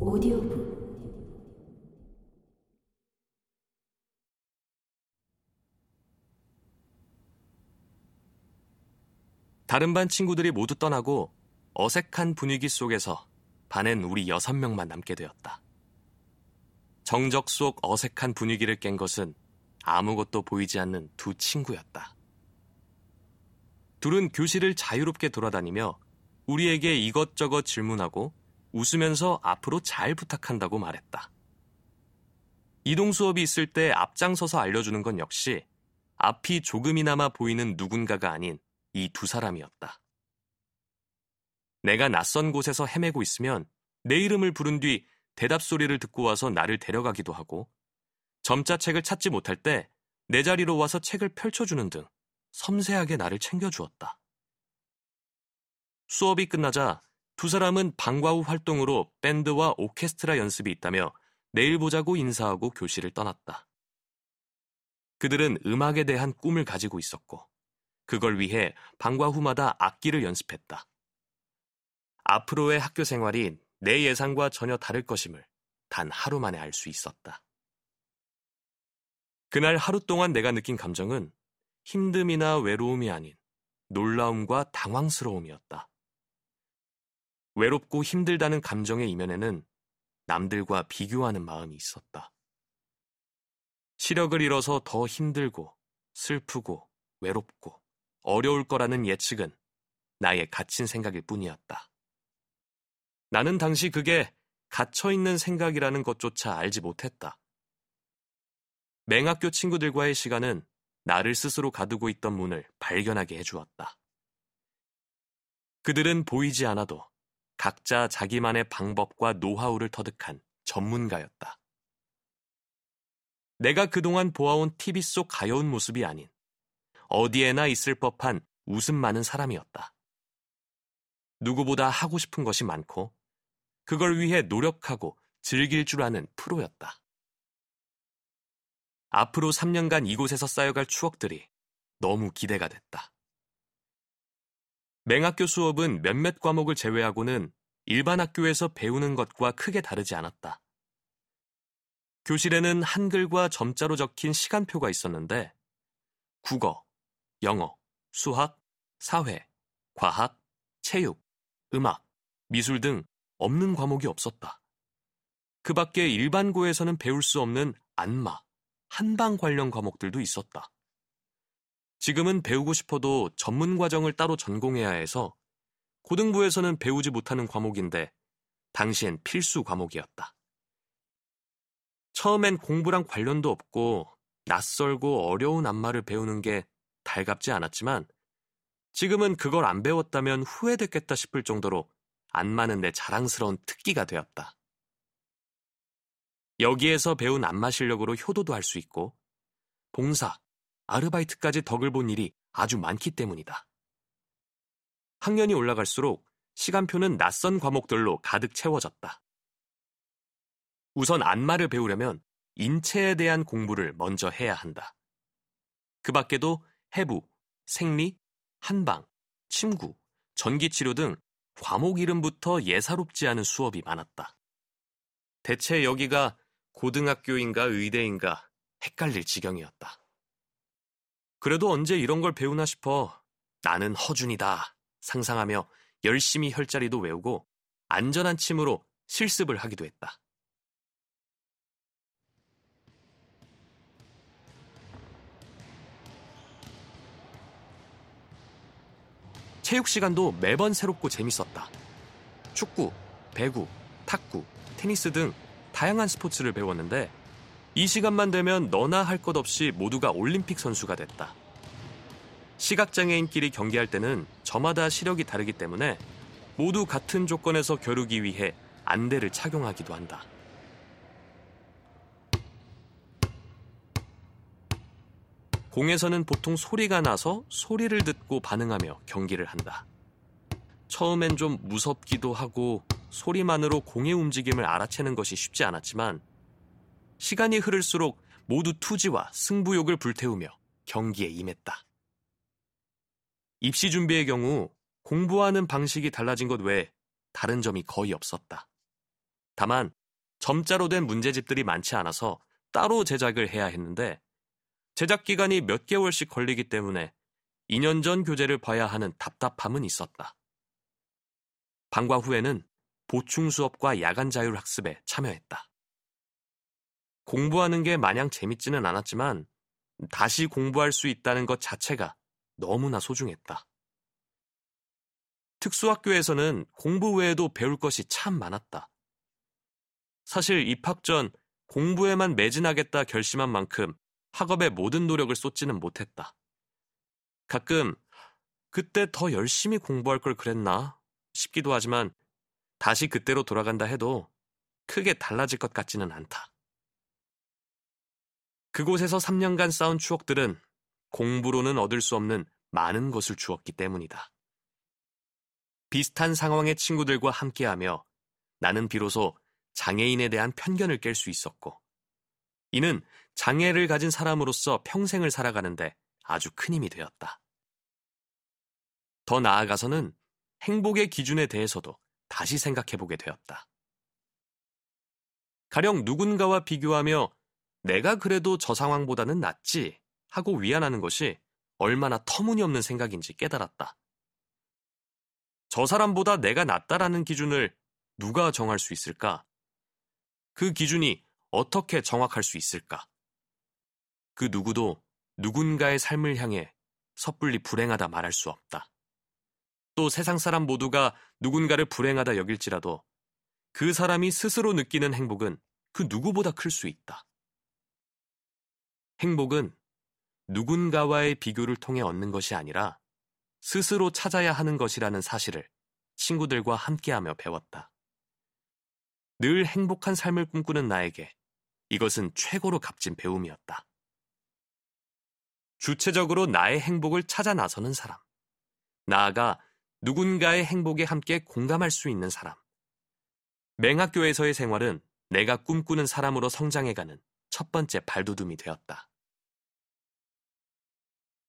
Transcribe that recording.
오디오북 다른 반 친구들이 모두 떠나고 어색한 분위기 속에서 반엔 우리 여섯 명만 남게 되었다. 정적 속 어색한 분위기를 깬 것은 아무것도 보이지 않는 두 친구였다. 둘은 교실을 자유롭게 돌아다니며 우리에게 이것저것 질문하고 웃으면서 앞으로 잘 부탁한다고 말했다. 이동 수업이 있을 때 앞장서서 알려주는 건 역시 앞이 조금이나마 보이는 누군가가 아닌 이 두 사람이었다. 내가 낯선 곳에서 헤매고 있으면 내 이름을 부른 뒤 대답 소리를 듣고 와서 나를 데려가기도 하고 점자책을 찾지 못할 때 내 자리로 와서 책을 펼쳐주는 등 섬세하게 나를 챙겨주었다. 수업이 끝나자 두 사람은 방과 후 활동으로 밴드와 오케스트라 연습이 있다며 내일 보자고 인사하고 교실을 떠났다. 그들은 음악에 대한 꿈을 가지고 있었고 그걸 위해 방과 후마다 악기를 연습했다. 앞으로의 학교 생활이 내 예상과 전혀 다를 것임을 단 하루 만에 알 수 있었다. 그날 하루 동안 내가 느낀 감정은 힘듦이나 외로움이 아닌 놀라움과 당황스러움이었다. 외롭고 힘들다는 감정의 이면에는 남들과 비교하는 마음이 있었다. 시력을 잃어서 더 힘들고 슬프고 외롭고 어려울 거라는 예측은 나의 갇힌 생각일 뿐이었다. 나는 당시 그게 갇혀있는 생각이라는 것조차 알지 못했다. 맹학교 친구들과의 시간은 나를 스스로 가두고 있던 문을 발견하게 해주었다. 그들은 보이지 않아도 각자 자기만의 방법과 노하우를 터득한 전문가였다. 내가 그동안 보아온 TV 속 가여운 모습이 아닌 어디에나 있을 법한 웃음 많은 사람이었다. 누구보다 하고 싶은 것이 많고 그걸 위해 노력하고 즐길 줄 아는 프로였다. 앞으로 3년간 이곳에서 쌓여갈 추억들이 너무 기대가 됐다. 맹학교 수업은 몇몇 과목을 제외하고는 일반 학교에서 배우는 것과 크게 다르지 않았다. 교실에는 한글과 점자로 적힌 시간표가 있었는데 국어, 영어, 수학, 사회, 과학, 체육, 음악, 미술 등 없는 과목이 없었다. 그 밖에 일반고에서는 배울 수 없는 안마, 한방 관련 과목들도 있었다. 지금은 배우고 싶어도 전문 과정을 따로 전공해야 해서 고등부에서는 배우지 못하는 과목인데 당시엔 필수 과목이었다. 처음엔 공부랑 관련도 없고 낯설고 어려운 안마를 배우는 게 달갑지 않았지만 지금은 그걸 안 배웠다면 후회됐겠다 싶을 정도로 안마는 내 자랑스러운 특기가 되었다. 여기에서 배운 안마 실력으로 효도도 할 수 있고 봉사, 아르바이트까지 덕을 본 일이 아주 많기 때문이다. 학년이 올라갈수록 시간표는 낯선 과목들로 가득 채워졌다. 우선 안마를 배우려면 인체에 대한 공부를 먼저 해야 한다. 그 밖에도 해부, 생리, 한방, 침구, 전기치료 등 과목 이름부터 예사롭지 않은 수업이 많았다. 대체 여기가 고등학교인가 의대인가 헷갈릴 지경이었다. 그래도 언제 이런 걸 배우나 싶어 나는 허준이다 상상하며 열심히 혈자리도 외우고 안전한 침으로 실습을 하기도 했다. 체육 시간도 매번 새롭고 재밌었다. 축구, 배구, 탁구, 테니스 등 다양한 스포츠를 배웠는데 이 시간만 되면 너나 할 것 없이 모두가 올림픽 선수가 됐다. 시각장애인끼리 경기할 때는 저마다 시력이 다르기 때문에 모두 같은 조건에서 겨루기 위해 안대를 착용하기도 한다. 공에서는 보통 소리가 나서 소리를 듣고 반응하며 경기를 한다. 처음엔 좀 무섭기도 하고 소리만으로 공의 움직임을 알아채는 것이 쉽지 않았지만 시간이 흐를수록 모두 투지와 승부욕을 불태우며 경기에 임했다. 입시 준비의 경우 공부하는 방식이 달라진 것 외에 다른 점이 거의 없었다. 다만 점자로 된 문제집들이 많지 않아서 따로 제작을 해야 했는데 제작 기간이 몇 개월씩 걸리기 때문에 2년 전 교재를 봐야 하는 답답함은 있었다. 방과 후에는 보충 수업과 야간 자율 학습에 참여했다. 공부하는 게 마냥 재밌지는 않았지만 다시 공부할 수 있다는 것 자체가 너무나 소중했다. 특수학교에서는 공부 외에도 배울 것이 참 많았다. 사실 입학 전 공부에만 매진하겠다 결심한 만큼 학업에 모든 노력을 쏟지는 못했다. 가끔 그때 더 열심히 공부할 걸 그랬나 싶기도 하지만 다시 그때로 돌아간다 해도 크게 달라질 것 같지는 않다. 그곳에서 3년간 쌓은 추억들은 공부로는 얻을 수 없는 많은 것을 주었기 때문이다. 비슷한 상황의 친구들과 함께하며 나는 비로소 장애인에 대한 편견을 깰 수 있었고, 이는 장애를 가진 사람으로서 평생을 살아가는데 아주 큰 힘이 되었다. 더 나아가서는 행복의 기준에 대해서도 다시 생각해보게 되었다. 가령 누군가와 비교하며 내가 그래도 저 상황보다는 낫지 하고 위안하는 것이 얼마나 터무니없는 생각인지 깨달았다. 저 사람보다 내가 낫다라는 기준을 누가 정할 수 있을까? 그 기준이 어떻게 정확할 수 있을까? 그 누구도 누군가의 삶을 향해 섣불리 불행하다 말할 수 없다. 또 세상 사람 모두가 누군가를 불행하다 여길지라도 그 사람이 스스로 느끼는 행복은 그 누구보다 클 수 있다. 행복은 누군가와의 비교를 통해 얻는 것이 아니라 스스로 찾아야 하는 것이라는 사실을 친구들과 함께하며 배웠다. 늘 행복한 삶을 꿈꾸는 나에게 이것은 최고로 값진 배움이었다. 주체적으로 나의 행복을 찾아 나서는 사람. 나아가 누군가의 행복에 함께 공감할 수 있는 사람. 맹학교에서의 생활은 내가 꿈꾸는 사람으로 성장해가는 첫 번째 발돋움이 되었다.